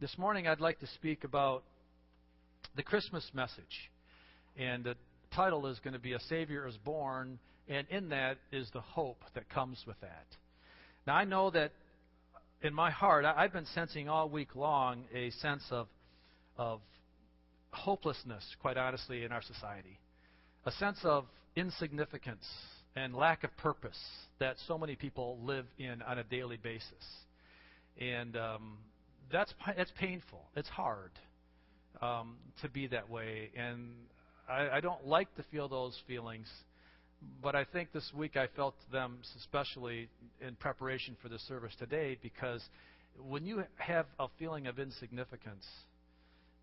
This morning I'd like to speak about the Christmas message. And the title is going to be A Savior is Born, and in that is the hope that comes with that. Now, I know that in my heart, I've been sensing all week long a sense of, of hopelessness, quite honestly, in our society. A sense of insignificance and lack of purpose that so many people live in on a daily basis. And um, that's, that's painful. It's hard um, to be that way. And I, I don't like to feel those feelings but I think this week I felt them especially in preparation for the service today because when you have a feeling of insignificance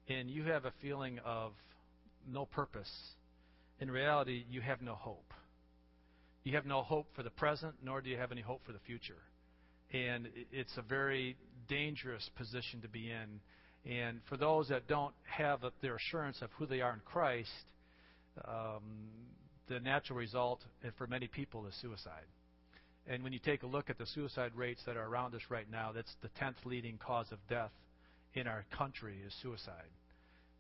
and you have a feeling of no purpose, in reality, you have no hope. You have no hope for the present, nor do you have any hope for the future. And it's a very dangerous position to be in. And for those that don't have their assurance of who they are in Christ, um, the natural result for many people is suicide. And when you take a look at the suicide rates that are around us right now, that's the 10th leading cause of death in our country is suicide.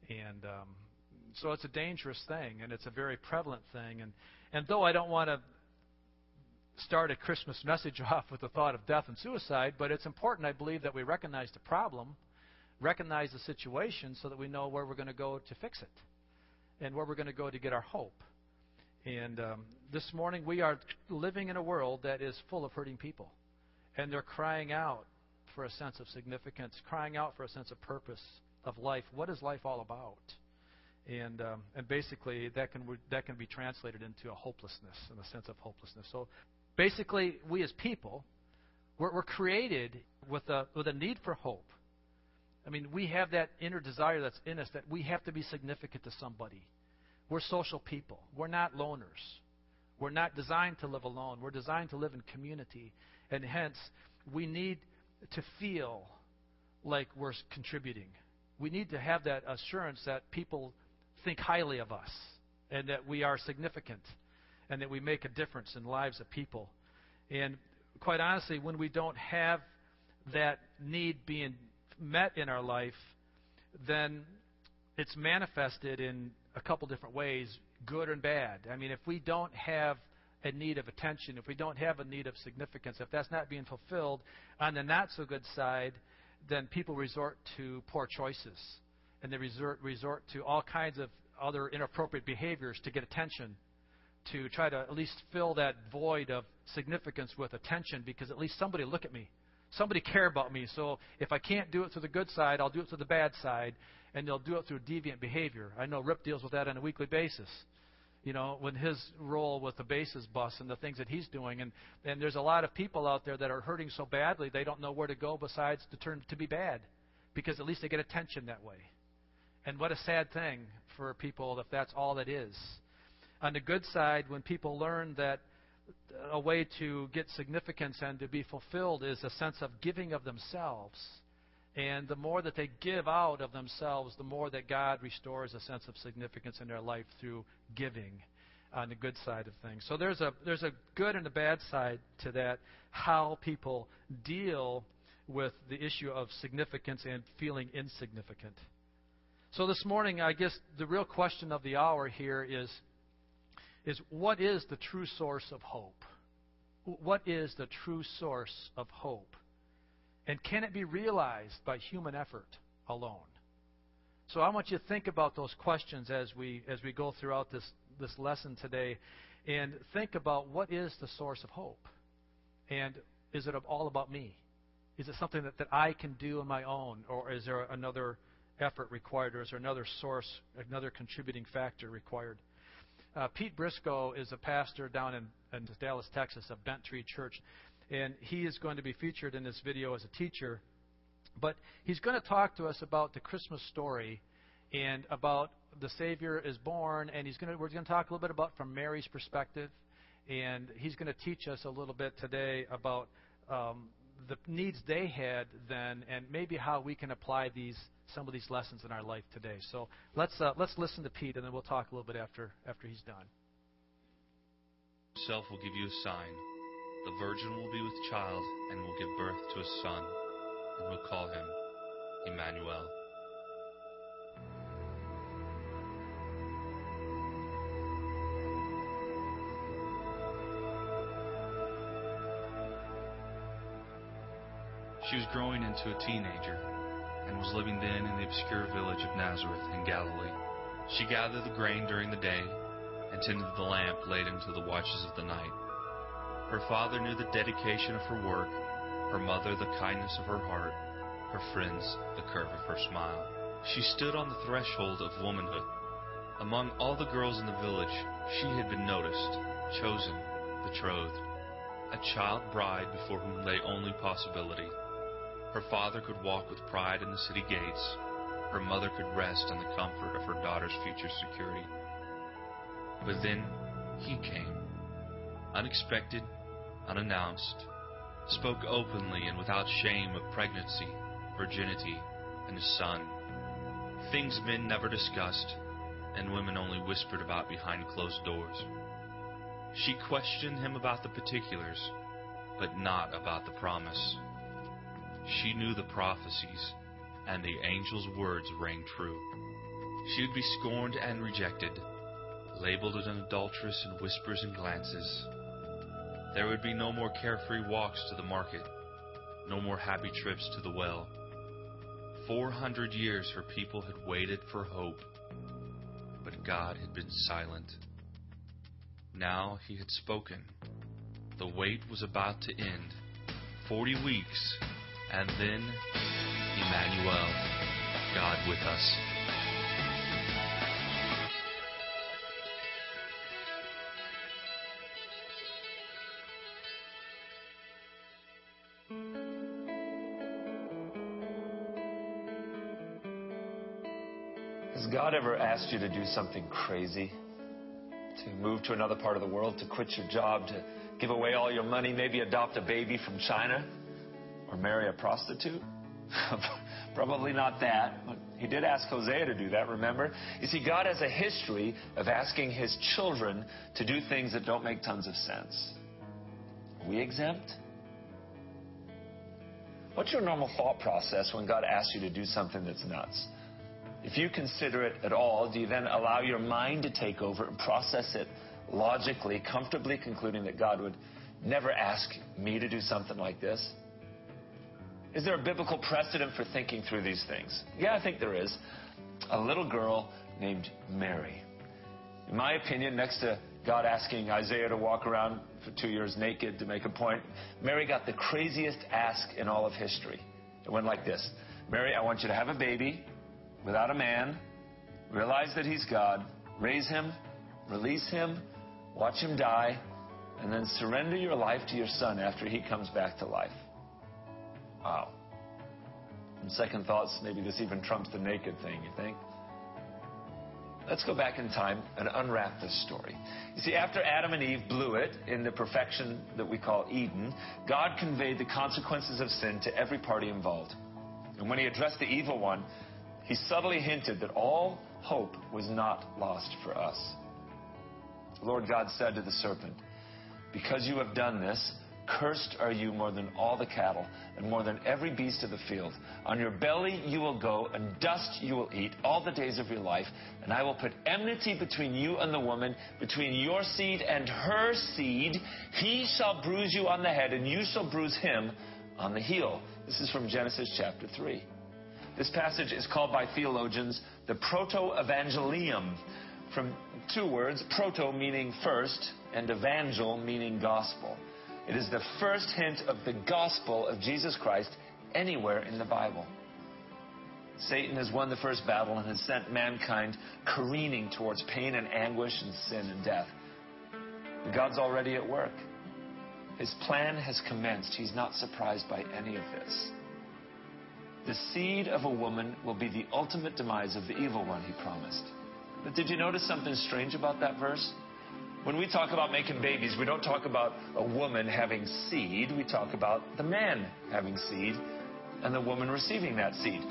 And um, so it's a dangerous thing, and it's a very prevalent thing. And, and though I don't want to start a Christmas message off with the thought of death and suicide, but it's important, I believe, that we recognize the problem, recognize the situation, so that we know where we're going to go to fix it and where we're going to go to get our hope. And um, this morning, we are living in a world that is full of hurting people. And they're crying out for a sense of significance, crying out for a sense of purpose of life. What is life all about? And, um, and basically, that can, that can be translated into a hopelessness, and a sense of hopelessness. So basically, we as people, we're, we're created with a, with a need for hope. I mean, we have that inner desire that's in us that we have to be significant to somebody. We're social people. We're not loners. We're not designed to live alone. We're designed to live in community. And hence, we need to feel like we're contributing. We need to have that assurance that people think highly of us and that we are significant and that we make a difference in lives of people. And quite honestly, when we don't have that need being met in our life, then it's manifested in a couple different ways, good and bad. I mean, if we don't have a need of attention, if we don't have a need of significance, if that's not being fulfilled on the not so good side, then people resort to poor choices. And they resort, resort to all kinds of other inappropriate behaviors to get attention, to try to at least fill that void of significance with attention because at least somebody look at me. Somebody care about me. So if I can't do it to the good side, I'll do it to the bad side and they'll do it through deviant behavior. I know Rip deals with that on a weekly basis. You know, when his role with the bases bus and the things that he's doing, and and there's a lot of people out there that are hurting so badly they don't know where to go besides to turn to be bad, because at least they get attention that way. And what a sad thing for people if that's all it is. On the good side, when people learn that a way to get significance and to be fulfilled is a sense of giving of themselves and the more that they give out of themselves, the more that God restores a sense of significance in their life through giving on the good side of things. So there's a there's a good and a bad side to that how people deal with the issue of significance and feeling insignificant. So this morning, I guess the real question of the hour here is is what is the true source of hope? What is the true source of hope? And can it be realized by human effort alone? So I want you to think about those questions as we as we go throughout this this lesson today and think about what is the source of hope? And is it all about me? Is it something that, that I can do on my own? Or is there another effort required? Or is there another source, another contributing factor required? Uh, Pete Briscoe is a pastor down in, in Dallas, Texas, of Bent Tree Church and he is going to be featured in this video as a teacher. But he's going to talk to us about the Christmas story and about the Savior is born, and he's going to, we're going to talk a little bit about from Mary's perspective, and he's going to teach us a little bit today about um, the needs they had then, and maybe how we can apply these some of these lessons in our life today. So let's uh, let's listen to Pete, and then we'll talk a little bit after after he's done. Self will give you a sign. The virgin will be with child and will give birth to a son, and will call him Emmanuel. She was growing into a teenager was living then in the obscure village of Nazareth in Galilee. She gathered the grain during the day and tended the lamp late into the watches of the night. Her father knew the dedication of her work, her mother the kindness of her heart, her friends the curve of her smile. She stood on the threshold of womanhood. Among all the girls in the village, she had been noticed, chosen, betrothed, a child bride before whom lay only possibility. Her father could walk with pride in the city gates. Her mother could rest in the comfort of her daughter's future security. But then he came, unexpected, unannounced, spoke openly and without shame of pregnancy, virginity, and his son. Things men never discussed, and women only whispered about behind closed doors. She questioned him about the particulars, but not about the promise. She knew the prophecies, and the angel's words rang true. She would be scorned and rejected, labeled an adulteress in whispers and glances. There would be no more carefree walks to the market, no more happy trips to the well. Four hundred years her people had waited for hope, but God had been silent. Now he had spoken. The wait was about to end. Forty weeks and then Emmanuel, God with us. Has God ever asked you to do something crazy? To move to another part of the world, to quit your job, to give away all your money, maybe adopt a baby from China? Or marry a prostitute? Probably not that. He did ask Hosea to do that, remember? You see, God has a history of asking his children to do things that don't make tons of sense. Are we exempt? What's your normal thought process when God asks you to do something that's nuts? If you consider it at all, do you then allow your mind to take over and process it logically, comfortably concluding that God would never ask me to do something like this? Is there a biblical precedent for thinking through these things? Yeah, I think there is. A little girl named Mary. In my opinion, next to God asking Isaiah to walk around for two years naked to make a point, Mary got the craziest ask in all of history. It went like this Mary, I want you to have a baby without a man, realize that he's God, raise him, release him, watch him die, and then surrender your life to your son after he comes back to life. Wow. And second thoughts, maybe this even trumps the naked thing, you think? Let's go back in time and unwrap this story. You see, after Adam and Eve blew it in the perfection that we call Eden, God conveyed the consequences of sin to every party involved. And when he addressed the evil one, he subtly hinted that all hope was not lost for us. The Lord God said to the serpent, Because you have done this, Cursed are you more than all the cattle, and more than every beast of the field. On your belly you will go, and dust you will eat all the days of your life. And I will put enmity between you and the woman, between your seed and her seed. He shall bruise you on the head, and you shall bruise him on the heel. This is from Genesis chapter 3. This passage is called by theologians the proto-evangelium, from two words, proto meaning first, and evangel meaning gospel. It is the first hint of the gospel of Jesus Christ anywhere in the Bible. Satan has won the first battle and has sent mankind careening towards pain and anguish and sin and death. But God's already at work. His plan has commenced. He's not surprised by any of this. The seed of a woman will be the ultimate demise of the evil one, he promised. But did you notice something strange about that verse? When we talk about making babies, we don't talk about a woman having seed. We talk about the man having seed and the woman receiving that seed.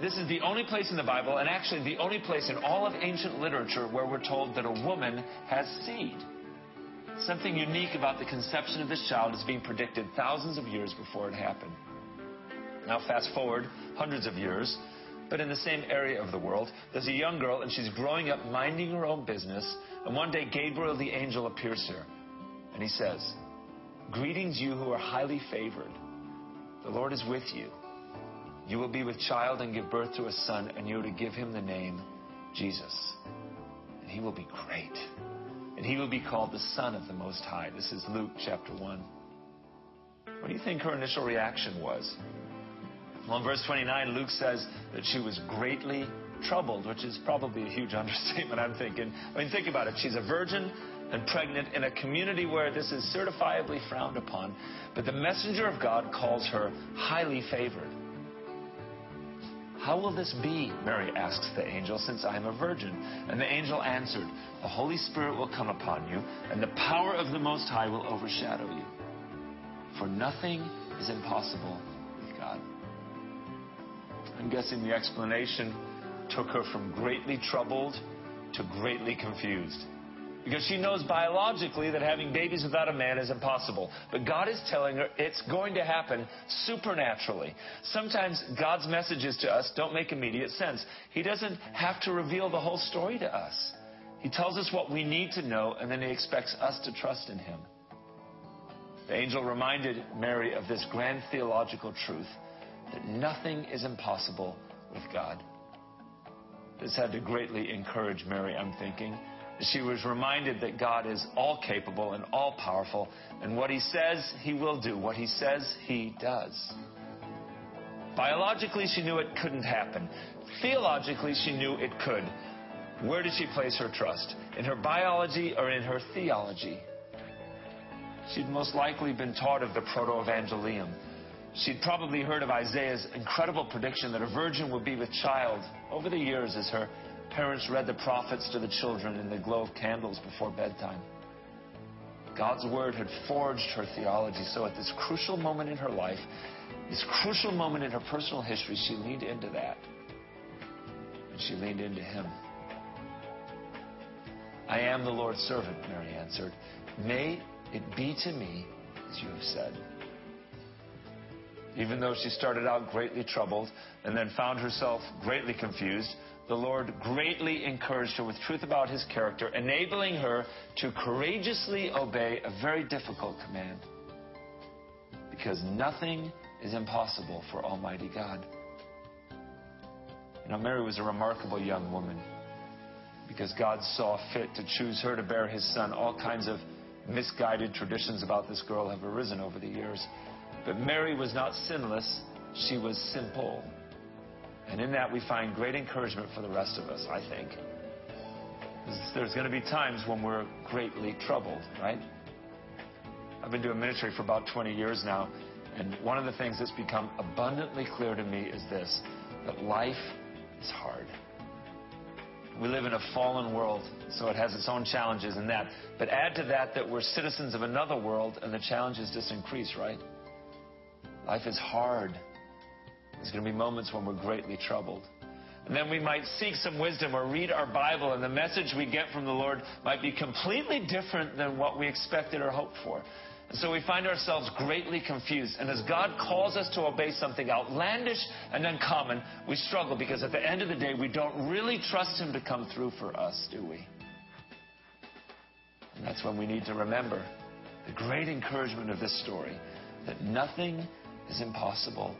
This is the only place in the Bible, and actually the only place in all of ancient literature where we're told that a woman has seed. Something unique about the conception of this child is being predicted thousands of years before it happened. Now, fast forward hundreds of years, but in the same area of the world, there's a young girl, and she's growing up minding her own business. And one day, Gabriel the angel appears to her, and he says, Greetings, you who are highly favored. The Lord is with you. You will be with child and give birth to a son, and you are to give him the name Jesus. And he will be great. And he will be called the Son of the Most High. This is Luke chapter 1. What do you think her initial reaction was? Well, in verse 29, Luke says that she was greatly troubled, which is probably a huge understatement, I'm thinking. I mean, think about it. She's a virgin and pregnant in a community where this is certifiably frowned upon. But the messenger of God calls her highly favored. How will this be? Mary asks the angel, since I am a virgin. And the angel answered, The Holy Spirit will come upon you, and the power of the Most High will overshadow you. For nothing is impossible with God. I'm guessing the explanation took her from greatly troubled to greatly confused. Because she knows biologically that having babies without a man is impossible. But God is telling her it's going to happen supernaturally. Sometimes God's messages to us don't make immediate sense. He doesn't have to reveal the whole story to us. He tells us what we need to know, and then He expects us to trust in Him. The angel reminded Mary of this grand theological truth that nothing is impossible with God. This had to greatly encourage Mary, I'm thinking. She was reminded that God is all capable and all powerful, and what He says, He will do. What He says, He does. Biologically, she knew it couldn't happen. Theologically, she knew it could. Where did she place her trust? In her biology or in her theology? She'd most likely been taught of the proto-evangelium. She'd probably heard of Isaiah's incredible prediction that a virgin would be with child over the years as her parents read the prophets to the children in the glow of candles before bedtime. God's word had forged her theology, so at this crucial moment in her life, this crucial moment in her personal history, she leaned into that. And she leaned into Him. I am the Lord's servant, Mary answered. May it be to me as you have said. Even though she started out greatly troubled and then found herself greatly confused, the Lord greatly encouraged her with truth about his character, enabling her to courageously obey a very difficult command. Because nothing is impossible for Almighty God. You know, Mary was a remarkable young woman because God saw fit to choose her to bear his son. All kinds of misguided traditions about this girl have arisen over the years. But Mary was not sinless, she was simple. And in that, we find great encouragement for the rest of us, I think. There's going to be times when we're greatly troubled, right? I've been doing ministry for about 20 years now, and one of the things that's become abundantly clear to me is this that life is hard. We live in a fallen world, so it has its own challenges in that. But add to that that we're citizens of another world, and the challenges just increase, right? Life is hard. There's going to be moments when we're greatly troubled. And then we might seek some wisdom or read our Bible, and the message we get from the Lord might be completely different than what we expected or hoped for. And so we find ourselves greatly confused. And as God calls us to obey something outlandish and uncommon, we struggle because at the end of the day, we don't really trust Him to come through for us, do we? And that's when we need to remember the great encouragement of this story that nothing is impossible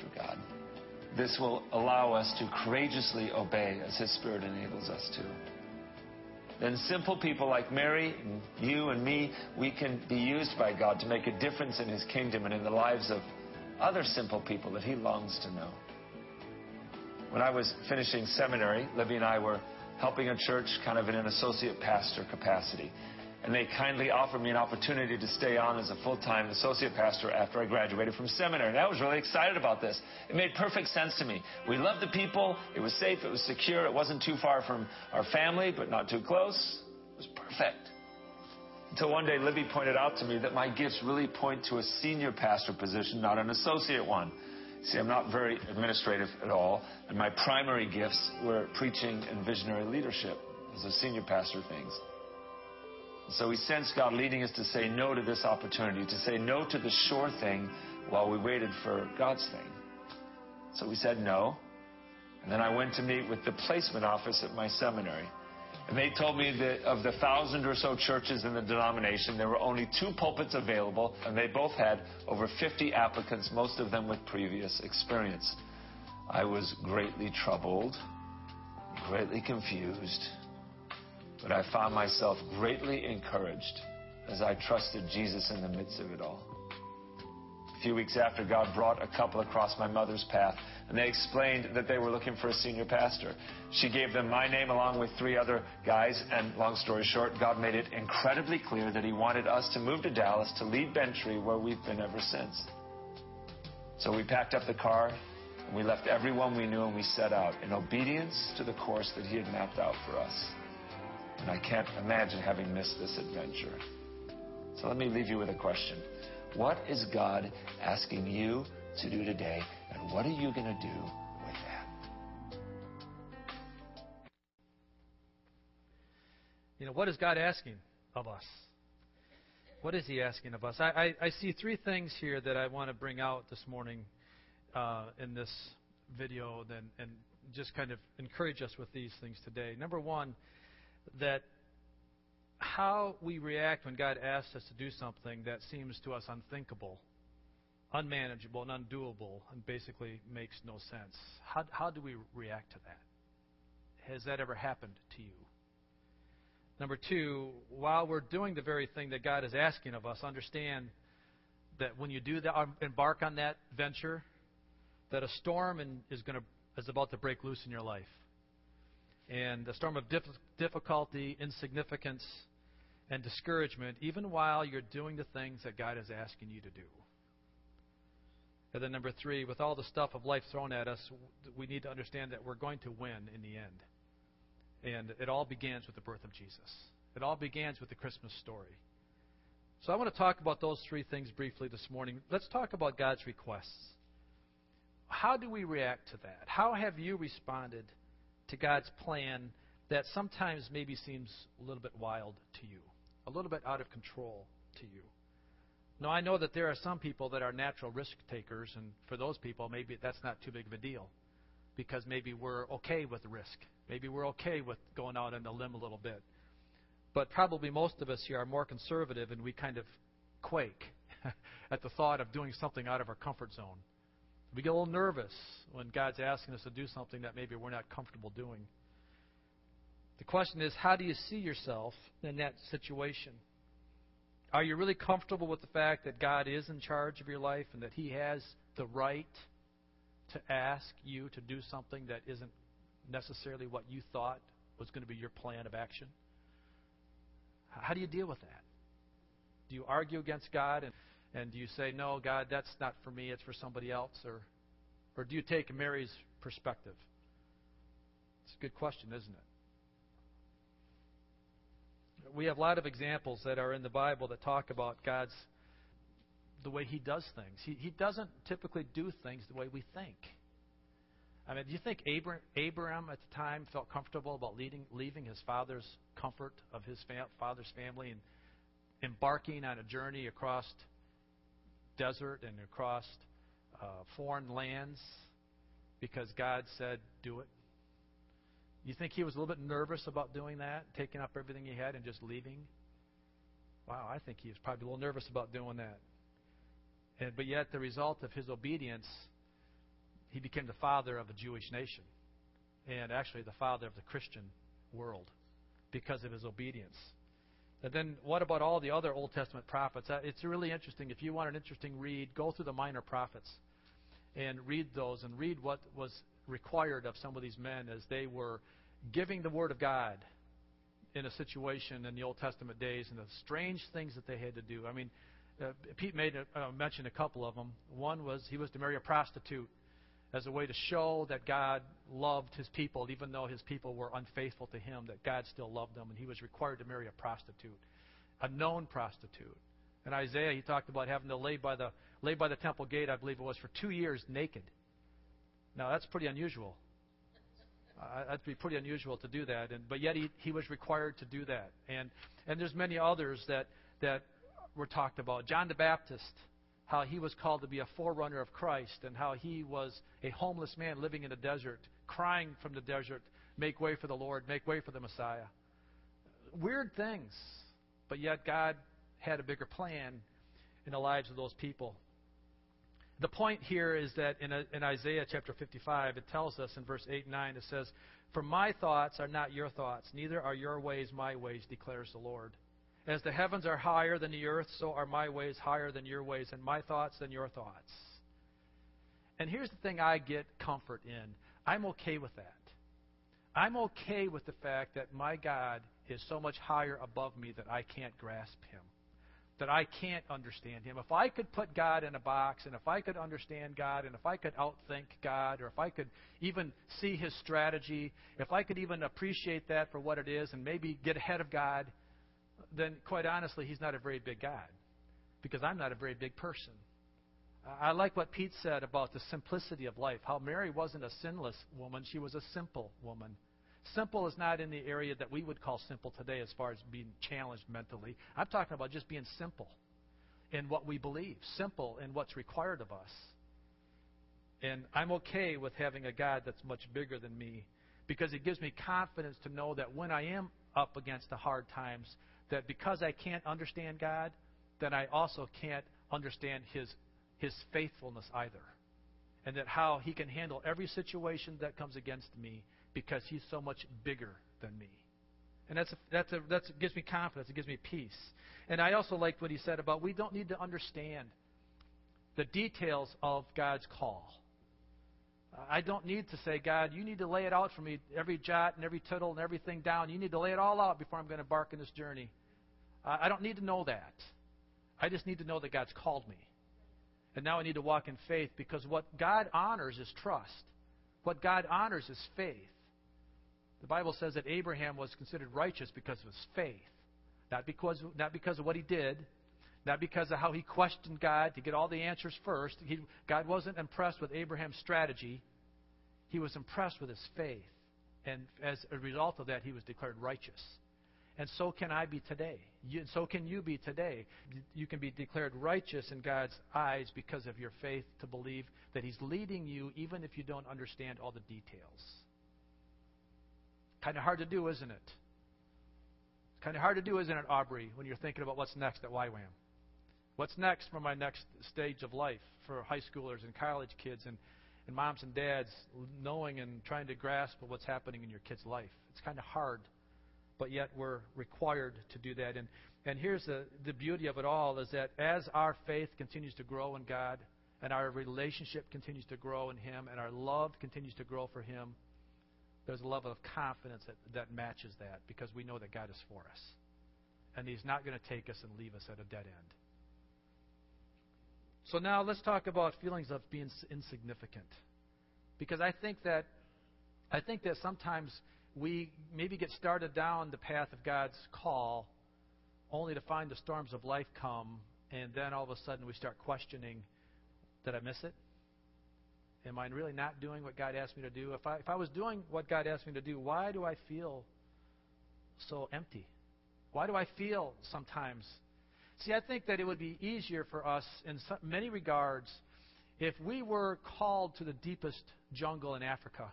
for God. This will allow us to courageously obey as His Spirit enables us to. Then simple people like Mary, you and me, we can be used by God to make a difference in His kingdom and in the lives of other simple people that He longs to know. When I was finishing seminary, Libby and I were helping a church kind of in an associate pastor capacity and they kindly offered me an opportunity to stay on as a full-time associate pastor after I graduated from seminary. And I was really excited about this. It made perfect sense to me. We loved the people. It was safe. It was secure. It wasn't too far from our family, but not too close. It was perfect. Until one day, Libby pointed out to me that my gifts really point to a senior pastor position, not an associate one. See, I'm not very administrative at all, and my primary gifts were preaching and visionary leadership as a senior pastor things. So we sense God leading us to say no to this opportunity, to say no to the sure thing while we waited for God's thing. So we said no. And then I went to meet with the placement office at my seminary. And they told me that of the thousand or so churches in the denomination, there were only two pulpits available, and they both had over 50 applicants, most of them with previous experience. I was greatly troubled, greatly confused, but I found myself greatly encouraged as I trusted Jesus in the midst of it all. A few weeks after, God brought a couple across my mother's path and they explained that they were looking for a senior pastor. She gave them my name along with three other guys, and long story short, God made it incredibly clear that He wanted us to move to Dallas to lead Bent Tree, where we've been ever since. So we packed up the car, and we left everyone we knew, and we set out in obedience to the course that He had mapped out for us. And I can't imagine having missed this adventure. So let me leave you with a question. What is God asking you to do today and what are you going to do with that? You know, what is God asking of us? What is He asking of us? I, I, I see three things here that I want to bring out this morning uh, in this video and just kind of encourage us with these things today. Number one, that how we react when God asks us to do something that seems to us unthinkable unmanageable and undoable and basically makes no sense. How, how do we react to that? Has that ever happened to you? Number two, while we're doing the very thing that God is asking of us, understand that when you do that, um, embark on that venture, that a storm is going to is about to break loose in your life, and a storm of diff- difficulty, insignificance, and discouragement, even while you're doing the things that God is asking you to do. And then number three, with all the stuff of life thrown at us, we need to understand that we're going to win in the end. And it all begins with the birth of Jesus. It all begins with the Christmas story. So I want to talk about those three things briefly this morning. Let's talk about God's requests. How do we react to that? How have you responded to God's plan that sometimes maybe seems a little bit wild to you, a little bit out of control to you? Now, I know that there are some people that are natural risk takers, and for those people, maybe that's not too big of a deal because maybe we're okay with risk. Maybe we're okay with going out on the limb a little bit. But probably most of us here are more conservative, and we kind of quake at the thought of doing something out of our comfort zone. We get a little nervous when God's asking us to do something that maybe we're not comfortable doing. The question is, how do you see yourself in that situation? Are you really comfortable with the fact that God is in charge of your life and that He has the right to ask you to do something that isn't necessarily what you thought was going to be your plan of action? How do you deal with that? Do you argue against God and, and do you say, no, God, that's not for me, it's for somebody else? Or, or do you take Mary's perspective? It's a good question, isn't it? we have a lot of examples that are in the Bible that talk about God's the way He does things. He He doesn't typically do things the way we think. I mean, do you think Abraham, Abraham at the time felt comfortable about leading, leaving his father's comfort of his fam, father's family and embarking on a journey across desert and across uh, foreign lands because God said, "Do it"? You think he was a little bit nervous about doing that, taking up everything he had and just leaving? Wow, I think he was probably a little nervous about doing that. And, but yet, the result of his obedience, he became the father of a Jewish nation, and actually the father of the Christian world because of his obedience. And then, what about all the other Old Testament prophets? Uh, it's really interesting. If you want an interesting read, go through the minor prophets and read those and read what was required of some of these men as they were giving the Word of God in a situation in the Old Testament days and the strange things that they had to do. I mean, uh, Pete made a, uh, mentioned a couple of them. One was he was to marry a prostitute as a way to show that God loved his people, even though his people were unfaithful to him, that God still loved them, and he was required to marry a prostitute, a known prostitute. In Isaiah, he talked about having to lay by the lay by the temple gate, I believe it was, for two years naked. Now, that's pretty unusual. Uh, that'd be pretty unusual to do that, and, but yet he, he was required to do that. And, and there's many others that, that were talked about. John the Baptist how he was called to be a forerunner of Christ and how he was a homeless man living in a desert, crying from the desert, Make way for the Lord, make way for the Messiah. Weird things, but yet God had a bigger plan in the lives of those people. The point here is that in, in Isaiah chapter 55, it tells us in verse 8 and 9, it says, For my thoughts are not your thoughts, neither are your ways my ways, declares the Lord. As the heavens are higher than the earth, so are my ways higher than your ways, and my thoughts than your thoughts. And here's the thing I get comfort in I'm okay with that. I'm okay with the fact that my God is so much higher above me that I can't grasp him, that I can't understand him. If I could put God in a box, and if I could understand God, and if I could outthink God, or if I could even see his strategy, if I could even appreciate that for what it is and maybe get ahead of God, then quite honestly, he's not a very big God because I'm not a very big person. I like what Pete said about the simplicity of life, how Mary wasn't a sinless woman, she was a simple woman. Simple is not in the area that we would call simple today as far as being challenged mentally. I'm talking about just being simple in what we believe, simple in what's required of us. And I'm okay with having a God that's much bigger than me because it gives me confidence to know that when I am up against the hard times, that because I can't understand God, then I also can't understand His his faithfulness either. And that how he can handle every situation that comes against me because he's so much bigger than me. And that's a, that's a, that's gives me confidence. It gives me peace. And I also liked what he said about we don't need to understand the details of God's call. I don't need to say, God, you need to lay it out for me, every jot and every tittle and everything down. You need to lay it all out before I'm going to embark on this journey. I don't need to know that. I just need to know that God's called me. And now I need to walk in faith because what God honors is trust. What God honors is faith. The Bible says that Abraham was considered righteous because of his faith. Not because, not because of what he did, not because of how he questioned God to get all the answers first. He, God wasn't impressed with Abraham's strategy. He was impressed with his faith. And as a result of that, he was declared righteous. And so can I be today. You, so can you be today. You can be declared righteous in God's eyes because of your faith to believe that He's leading you even if you don't understand all the details. Kind of hard to do, isn't it? Kind of hard to do, isn't it, Aubrey, when you're thinking about what's next at YWAM? What's next for my next stage of life for high schoolers and college kids and, and moms and dads knowing and trying to grasp what's happening in your kid's life? It's kind of hard but yet we're required to do that. And, and here's the, the beauty of it all is that as our faith continues to grow in God, and our relationship continues to grow in Him, and our love continues to grow for Him, there's a level of confidence that, that matches that because we know that God is for us. And He's not going to take us and leave us at a dead end. So now let's talk about feelings of being insignificant. Because I think that I think that sometimes we maybe get started down the path of God's call only to find the storms of life come, and then all of a sudden we start questioning did I miss it? Am I really not doing what God asked me to do? If I, if I was doing what God asked me to do, why do I feel so empty? Why do I feel sometimes? See, I think that it would be easier for us in many regards if we were called to the deepest jungle in Africa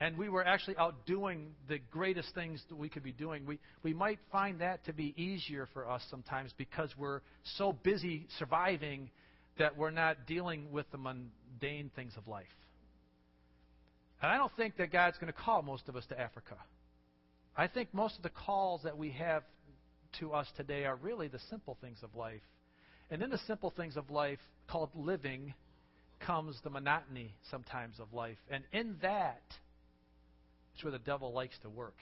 and we were actually out doing the greatest things that we could be doing, we, we might find that to be easier for us sometimes because we're so busy surviving that we're not dealing with the mundane things of life. And I don't think that God's going to call most of us to Africa. I think most of the calls that we have to us today are really the simple things of life. And in the simple things of life, called living, comes the monotony sometimes of life. And in that, it's where the devil likes to work.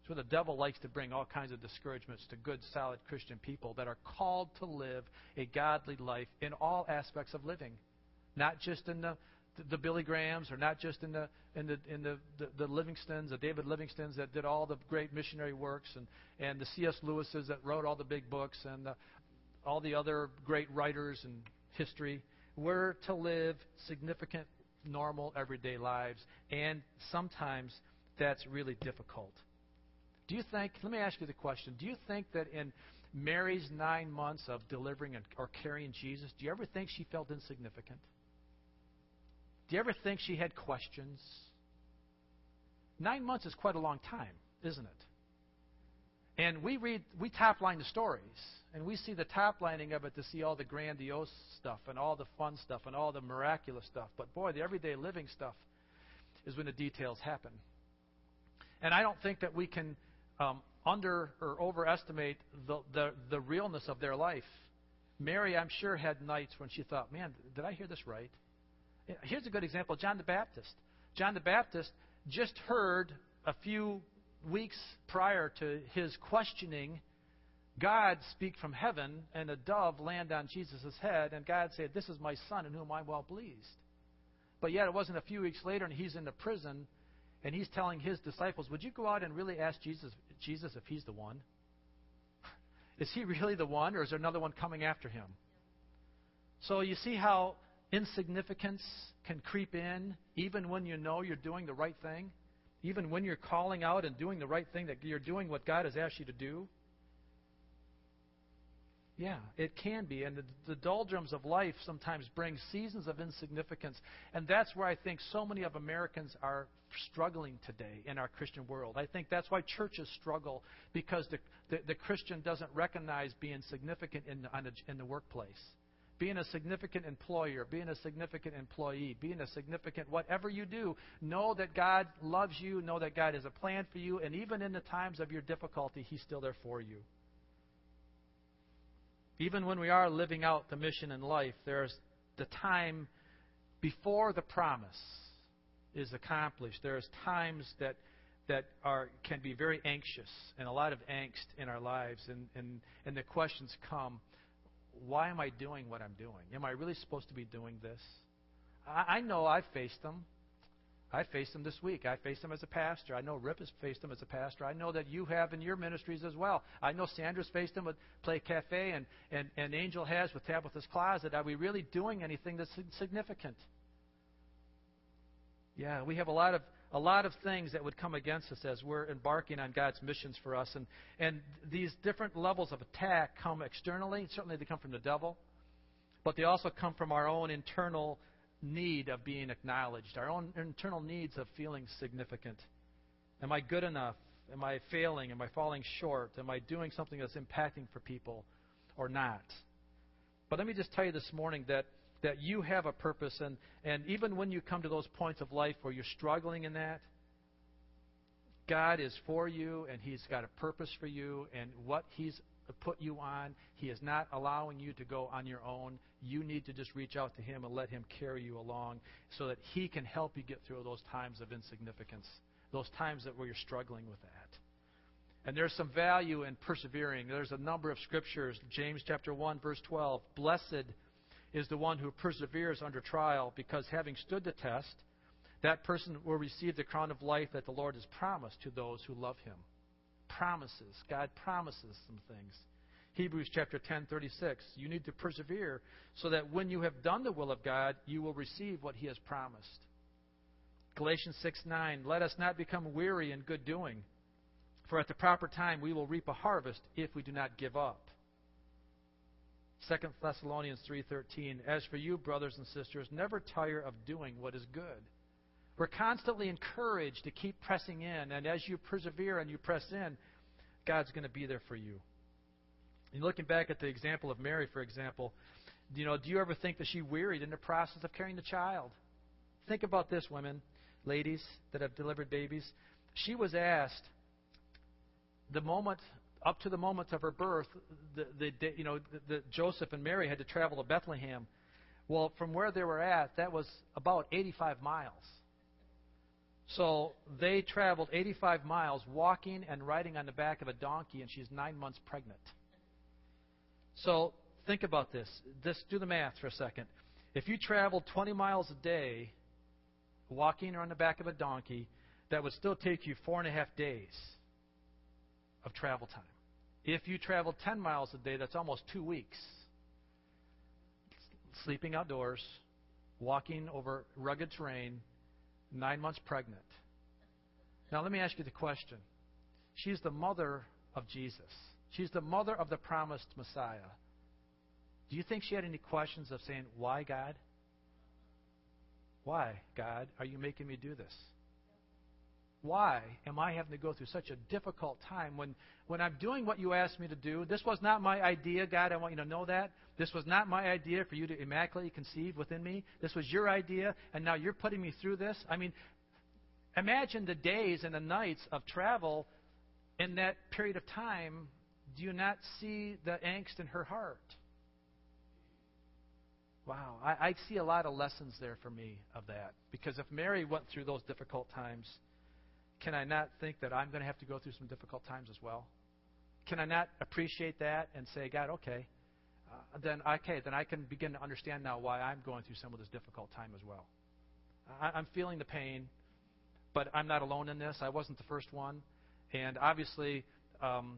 It's where the devil likes to bring all kinds of discouragements to good, solid Christian people that are called to live a godly life in all aspects of living, not just in the the Billy Grahams, or not just in the in the in the, the, the Livingstons, the David Livingstons that did all the great missionary works, and and the C.S. Lewis's that wrote all the big books, and the, all the other great writers in history. We're to live significant, normal, everyday lives, and sometimes that's really difficult. Do you think, let me ask you the question, do you think that in Mary's nine months of delivering or carrying Jesus, do you ever think she felt insignificant? Do you ever think she had questions? Nine months is quite a long time, isn't it? And we read, we top line the stories, and we see the top lining of it to see all the grandiose stuff and all the fun stuff and all the miraculous stuff. But boy, the everyday living stuff is when the details happen. And I don't think that we can um, under or overestimate the, the, the realness of their life. Mary, I'm sure, had nights when she thought, man, did I hear this right? Here's a good example John the Baptist. John the Baptist just heard a few weeks prior to his questioning God speak from heaven and a dove land on Jesus' head, and God said, This is my son in whom I'm well pleased. But yet it wasn't a few weeks later, and he's in the prison, and he's telling his disciples, Would you go out and really ask Jesus, Jesus if he's the one? Is he really the one, or is there another one coming after him? So you see how insignificance can creep in even when you know you're doing the right thing? Even when you're calling out and doing the right thing, that you're doing what God has asked you to do? Yeah, it can be. And the, the, doldrums of life sometimes bring seasons of insignificance. And that's where I think so many of Americans are struggling today in our Christian world. I think that's why churches struggle because the, the, the Christian doesn't recognize being significant in the, in the workplace being a significant employer, being a significant employee, being a significant whatever you do, know that God loves you, know that God has a plan for you, and even in the times of your difficulty, He's still there for you. Even when we are living out the mission in life, there's the time before the promise is accomplished. There's times that that are can be very anxious and a lot of angst in our lives and, and, and the questions come why am I doing what I'm doing? Am I really supposed to be doing this? I, I know I've faced them. I faced them this week. I faced them as a pastor. I know Rip has faced them as a pastor. I know that you have in your ministries as well. I know Sandra's faced them with Play Cafe, and, and, and Angel has with Tabitha's Closet. Are we really doing anything that's significant? Yeah, we have a lot of a lot of things that would come against us as we're embarking on God's missions for us. And, and these different levels of attack come externally. Certainly, they come from the devil, but they also come from our own internal need of being acknowledged, our own internal needs of feeling significant. Am I good enough? Am I failing? Am I falling short? Am I doing something that's impacting for people or not? But let me just tell you this morning that that you have a purpose. And, and even when you come to those points of life where you're struggling in that, God is for you and He's got a purpose for you. And what He's put you on, He is not allowing you to go on your own. You need to just reach out to Him and let Him carry you along so that He can help you get through those times of insignificance, those times that where you're struggling with that. And there's some value in persevering. There's a number of scriptures. James chapter 1 verse 12. Blessed is the one who perseveres under trial, because having stood the test, that person will receive the crown of life that the Lord has promised to those who love him. Promises. God promises some things. Hebrews chapter 10:36 You need to persevere so that when you have done the will of God, you will receive what he has promised. Galatians 6:9 Let us not become weary in good doing, for at the proper time we will reap a harvest if we do not give up. 2 Thessalonians 3:13 As for you brothers and sisters never tire of doing what is good. We're constantly encouraged to keep pressing in and as you persevere and you press in God's going to be there for you. And looking back at the example of Mary for example, you know, do you ever think that she wearied in the process of carrying the child? Think about this women, ladies that have delivered babies. She was asked the moment up to the moment of her birth, the, the, you know, the, Joseph and Mary had to travel to Bethlehem. Well, from where they were at, that was about 85 miles. So they traveled 85 miles walking and riding on the back of a donkey, and she's nine months pregnant. So think about this. Just do the math for a second. If you traveled 20 miles a day walking or on the back of a donkey, that would still take you four and a half days of travel time. If you travel 10 miles a day, that's almost two weeks. Sleeping outdoors, walking over rugged terrain, nine months pregnant. Now, let me ask you the question. She's the mother of Jesus. She's the mother of the promised Messiah. Do you think she had any questions of saying, Why, God? Why, God, are you making me do this? Why am I having to go through such a difficult time when, when I'm doing what you asked me to do? This was not my idea, God. I want you to know that. This was not my idea for you to immaculately conceive within me. This was your idea, and now you're putting me through this. I mean, imagine the days and the nights of travel in that period of time. Do you not see the angst in her heart? Wow, I, I see a lot of lessons there for me of that. Because if Mary went through those difficult times, can I not think that I'm going to have to go through some difficult times as well? Can I not appreciate that and say, God, okay, uh, then okay, then I can begin to understand now why I'm going through some of this difficult time as well. I, I'm feeling the pain, but I'm not alone in this. I wasn't the first one, and obviously, um,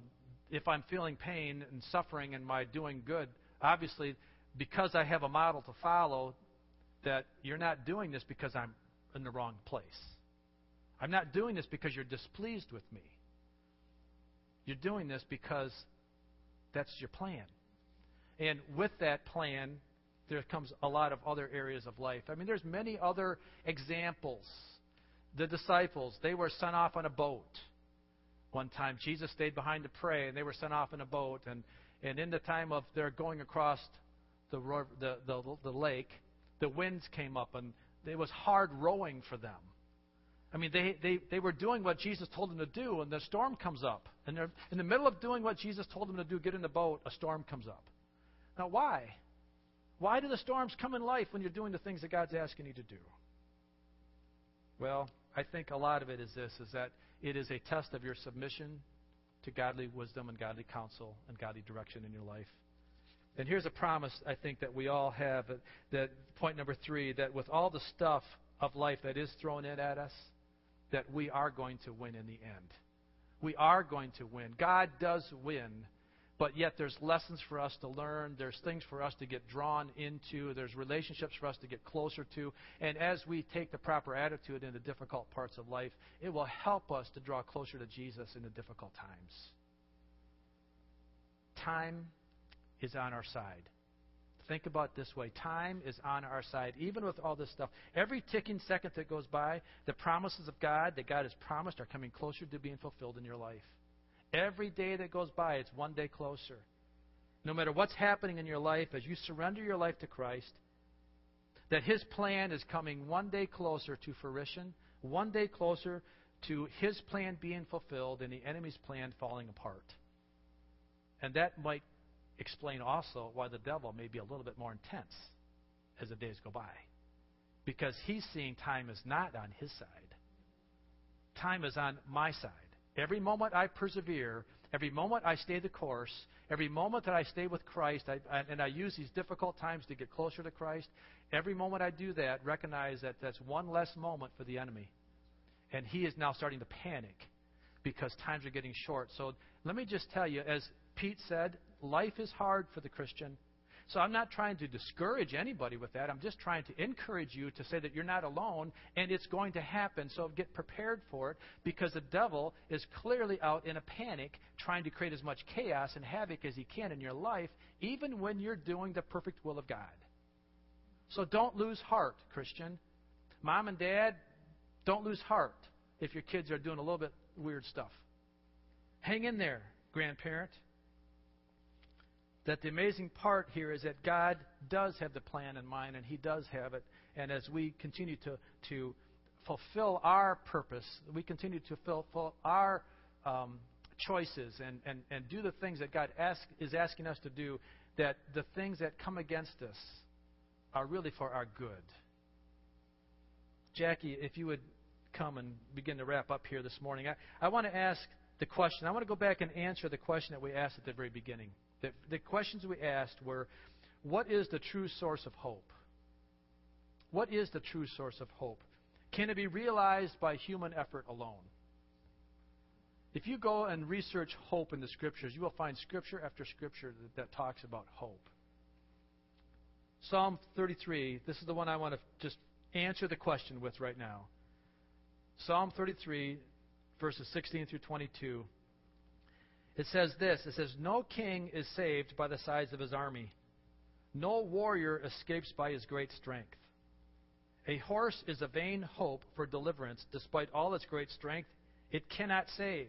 if I'm feeling pain and suffering and my doing good, obviously, because I have a model to follow, that you're not doing this because I'm in the wrong place. I'm not doing this because you're displeased with me. You're doing this because that's your plan. And with that plan, there comes a lot of other areas of life. I mean, there's many other examples. The disciples, they were sent off on a boat. One time, Jesus stayed behind to pray, and they were sent off in a boat. And, and in the time of their going across the, the, the, the lake, the winds came up, and it was hard rowing for them. I mean, they, they, they were doing what Jesus told them to do, and the storm comes up. And they're in the middle of doing what Jesus told them to do, get in the boat, a storm comes up. Now, why? Why do the storms come in life when you're doing the things that God's asking you to do? Well, I think a lot of it is this, is that it is a test of your submission to godly wisdom and godly counsel and godly direction in your life. And here's a promise I think that we all have that point number 3 that with all the stuff of life that is thrown in at us, that we are going to win in the end. We are going to win. God does win, but yet there's lessons for us to learn. There's things for us to get drawn into. There's relationships for us to get closer to. And as we take the proper attitude in the difficult parts of life, it will help us to draw closer to Jesus in the difficult times. Time is on our side. Think about this way time is on our side, even with all this stuff. Every ticking second that goes by, the promises of God that God has promised are coming closer to being fulfilled in your life. Every day that goes by, it's one day closer. No matter what's happening in your life, as you surrender your life to Christ, that His plan is coming one day closer to fruition, one day closer to His plan being fulfilled and the enemy's plan falling apart. And that might explain also why the devil may be a little bit more intense as the days go by. Because he's seeing time is not on his side, time is on my side. Every moment I persevere, every moment I stay the course, every moment that I stay with Christ, I, and I use these difficult times to get closer to Christ, every moment I do that, recognize that that's one less moment for the enemy. And he is now starting to panic because times are getting short. So let me just tell you, as Pete said, life is hard for the Christian. So I'm not trying to discourage anybody with that. I'm just trying to encourage you to say that you're not alone and it's going to happen. So get prepared for it because the devil is clearly out in a panic trying to create as much chaos and havoc as he can in your life, even when you're doing the perfect will of God. So don't lose heart, Christian. Mom and dad, don't lose heart if your kids are doing a little bit weird stuff. Hang in there, grandparent that the amazing part here is that God does have the plan in mind, and He does have it. And as we continue to, to fulfill our purpose, we continue to fulfill our um, choices and, and, and do the things that God ask, is asking us to do, that the things that come against us are really for our good. Jackie, if you would come and begin to wrap up here this morning, I, I want to ask the question. I want to go back and answer the question that we asked at the very beginning. The, the questions we asked were what is the true source of hope? What is the true source of hope? Can it be realized by human effort alone? If you go and research hope in the scriptures, you will find scripture after scripture that, that talks about hope. Psalm 33, this is the one I want to just answer the question with right now. Psalm 33, verses 16 through 22. It says this it says, No king is saved by the size of his army, no warrior escapes by his great strength. A horse is a vain hope for deliverance. Despite all its great strength, it cannot save.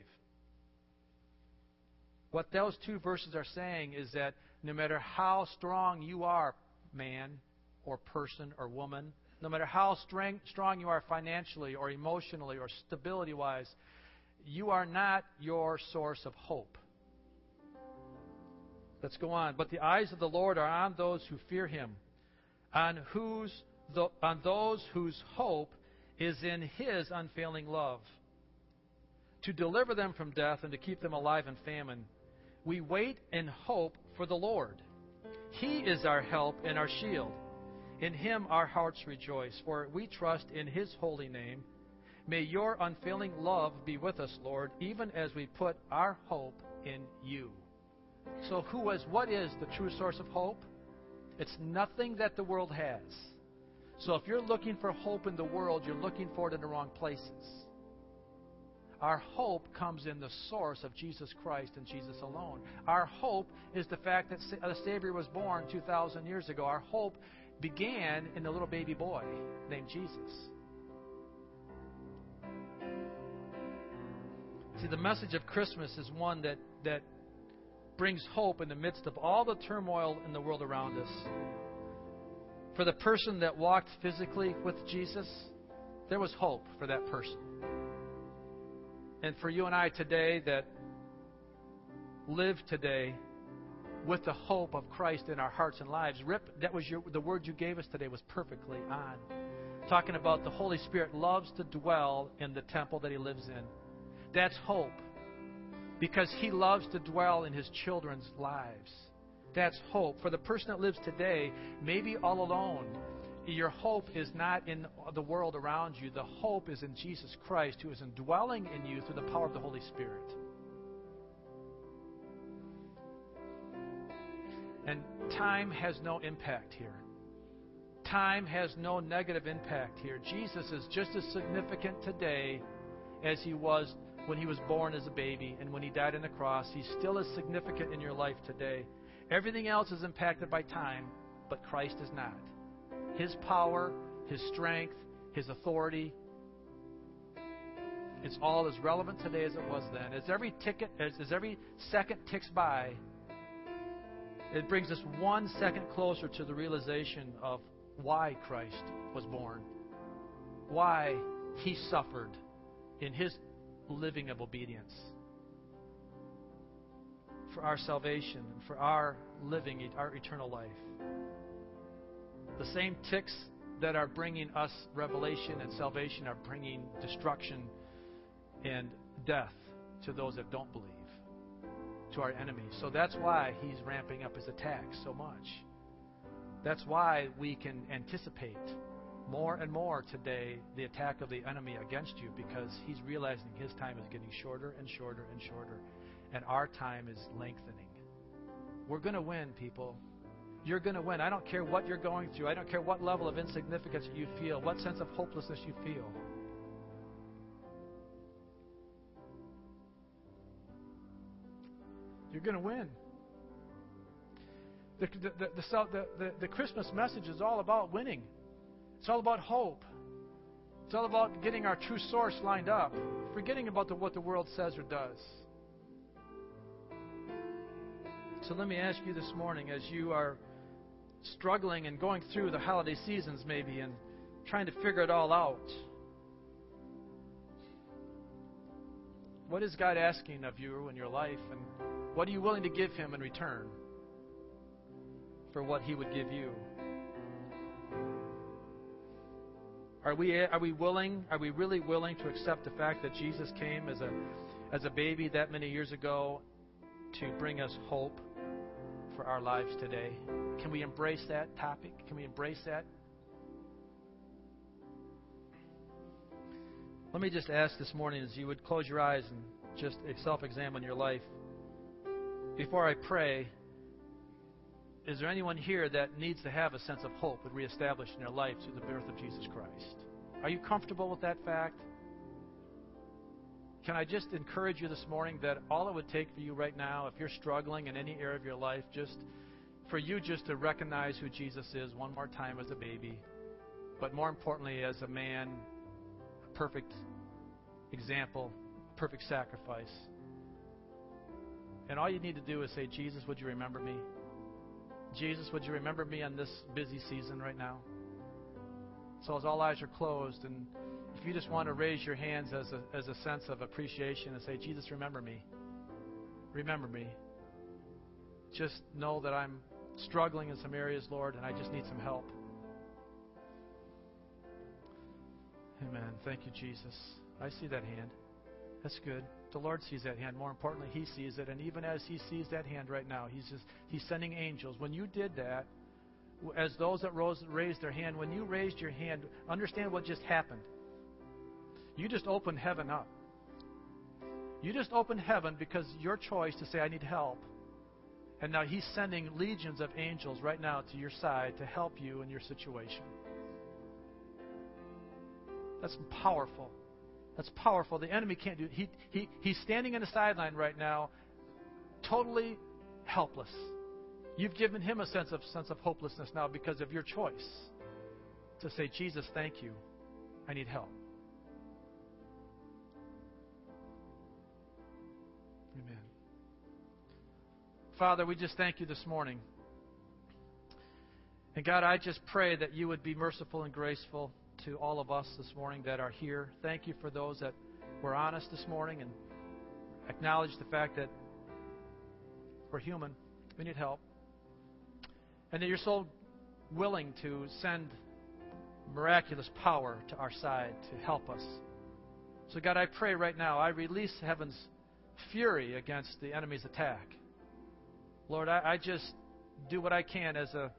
What those two verses are saying is that no matter how strong you are, man or person or woman, no matter how strong you are financially or emotionally or stability wise, you are not your source of hope. Let's go on. But the eyes of the Lord are on those who fear him, on whose on those whose hope is in his unfailing love, to deliver them from death and to keep them alive in famine. We wait in hope for the Lord. He is our help and our shield. In him our hearts rejoice, for we trust in his holy name. May your unfailing love be with us, Lord, even as we put our hope in you. So, who was, what is the true source of hope? It's nothing that the world has. So, if you're looking for hope in the world, you're looking for it in the wrong places. Our hope comes in the source of Jesus Christ and Jesus alone. Our hope is the fact that the Savior was born 2,000 years ago. Our hope began in the little baby boy named Jesus. See, the message of Christmas is one that, that brings hope in the midst of all the turmoil in the world around us. For the person that walked physically with Jesus, there was hope for that person. And for you and I today that live today with the hope of Christ in our hearts and lives, Rip, that was your, the word you gave us today was perfectly on. Talking about the Holy Spirit loves to dwell in the temple that He lives in. That's hope because He loves to dwell in His children's lives. That's hope. For the person that lives today, maybe all alone, your hope is not in the world around you. The hope is in Jesus Christ, who is indwelling in you through the power of the Holy Spirit. And time has no impact here. Time has no negative impact here. Jesus is just as significant today as he was when he was born as a baby and when he died on the cross. He's still as significant in your life today. Everything else is impacted by time, but Christ is not. His power, His strength, His authority, it's all as relevant today as it was then. As every ticket, as, as every second ticks by, it brings us one second closer to the realization of why Christ was born, why He suffered in His living of obedience for our salvation and for our living our eternal life. The same ticks that are bringing us revelation and salvation are bringing destruction and death to those that don't believe, to our enemies. So that's why he's ramping up his attacks so much. That's why we can anticipate more and more today the attack of the enemy against you because he's realizing his time is getting shorter and shorter and shorter, and our time is lengthening. We're going to win, people. You're going to win. I don't care what you're going through. I don't care what level of insignificance you feel, what sense of hopelessness you feel. You're going to win. The, the, the, the, Christmas message is all about winning. It's all about hope. It's all about getting our true source lined up, forgetting about the, what the world says or does. So let me ask you this morning as you are struggling and going through the holiday seasons, maybe, and trying to figure it all out. What is God asking of you in your life, and what are you willing to give Him in return for what He would give you? Are we, are we willing, are we really willing to accept the fact that Jesus came as a, as a baby that many years ago to bring us hope for our lives today? Can we embrace that topic? Can we embrace that? Let me just ask this morning as you would close your eyes and just self examine your life. Before I pray, is there anyone here that needs to have a sense of hope and reestablished in their life through the birth of Jesus Christ? Are you comfortable with that fact? can I just encourage you this morning that all it would take for you right now, if you're struggling in any area of your life, just for you just to recognize who Jesus is one more time as a baby, but more importantly, as a man, a perfect example, perfect sacrifice. And all you need to do is say, Jesus, would you remember me? Jesus, would you remember me on this busy season right now? So, as all eyes are closed, and if you just want to raise your hands as a, as a sense of appreciation and say, Jesus, remember me. Remember me. Just know that I'm struggling in some areas, Lord, and I just need some help. Amen. Thank you, Jesus. I see that hand. That's good. The Lord sees that hand. More importantly, He sees it. And even as He sees that hand right now, He's just He's sending angels. When you did that, as those that rose, raised their hand, when you raised your hand, understand what just happened. You just opened heaven up. You just opened heaven because your choice to say, I need help. And now He's sending legions of angels right now to your side to help you in your situation. That's powerful. That's powerful. The enemy can't do it. He, he, he's standing in the sideline right now, totally helpless. You've given him a sense of sense of hopelessness now because of your choice to say, Jesus, thank you. I need help. Amen. Father, we just thank you this morning. And God, I just pray that you would be merciful and graceful to all of us this morning that are here. Thank you for those that were honest this morning and acknowledge the fact that we're human. We need help. And that you're so willing to send miraculous power to our side to help us. So, God, I pray right now, I release heaven's fury against the enemy's attack. Lord, I, I just do what I can as a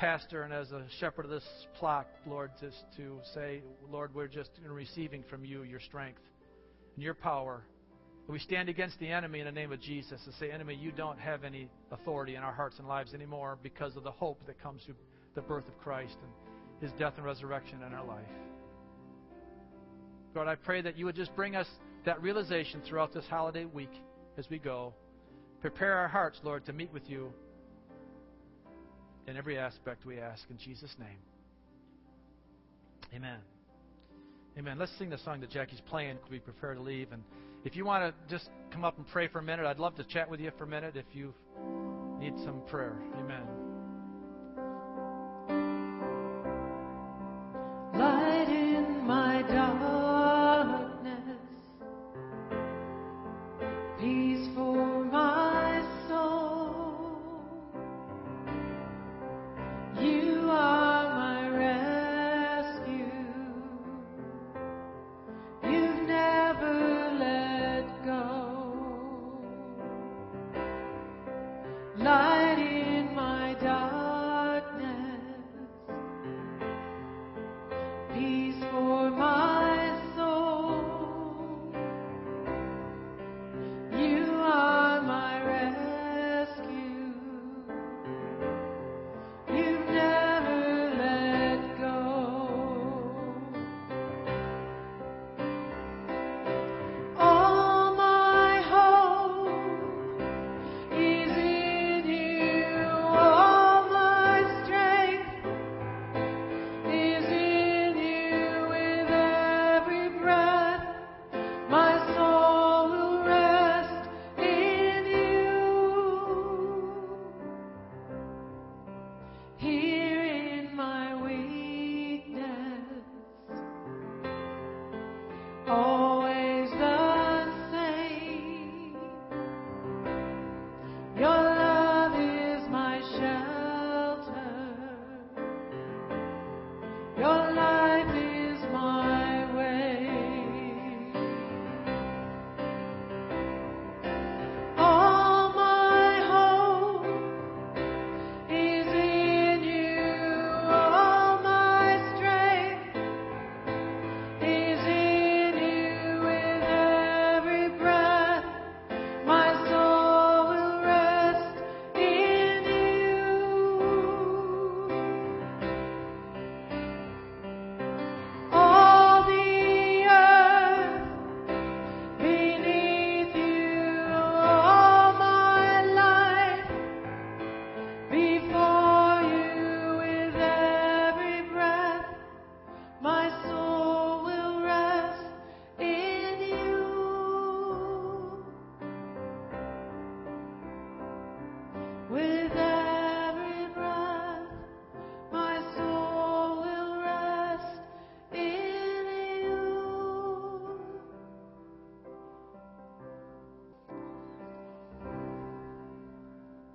pastor and as a shepherd of this flock, Lord, just to say, Lord, we're just receiving from you your strength and your power. We stand against the enemy in the name of Jesus and say, Enemy, you don't have any authority in our hearts and lives anymore because of the hope that comes through the birth of Christ and his death and resurrection in our life. God, I pray that you would just bring us that realization throughout this holiday week as we go. Prepare our hearts, Lord, to meet with you in every aspect we ask in Jesus' name. Amen. Amen. Let's sing the song that Jackie's playing. We prepare to leave? And if you want to just come up and pray for a minute, I'd love to chat with you for a minute if you need some prayer. Amen.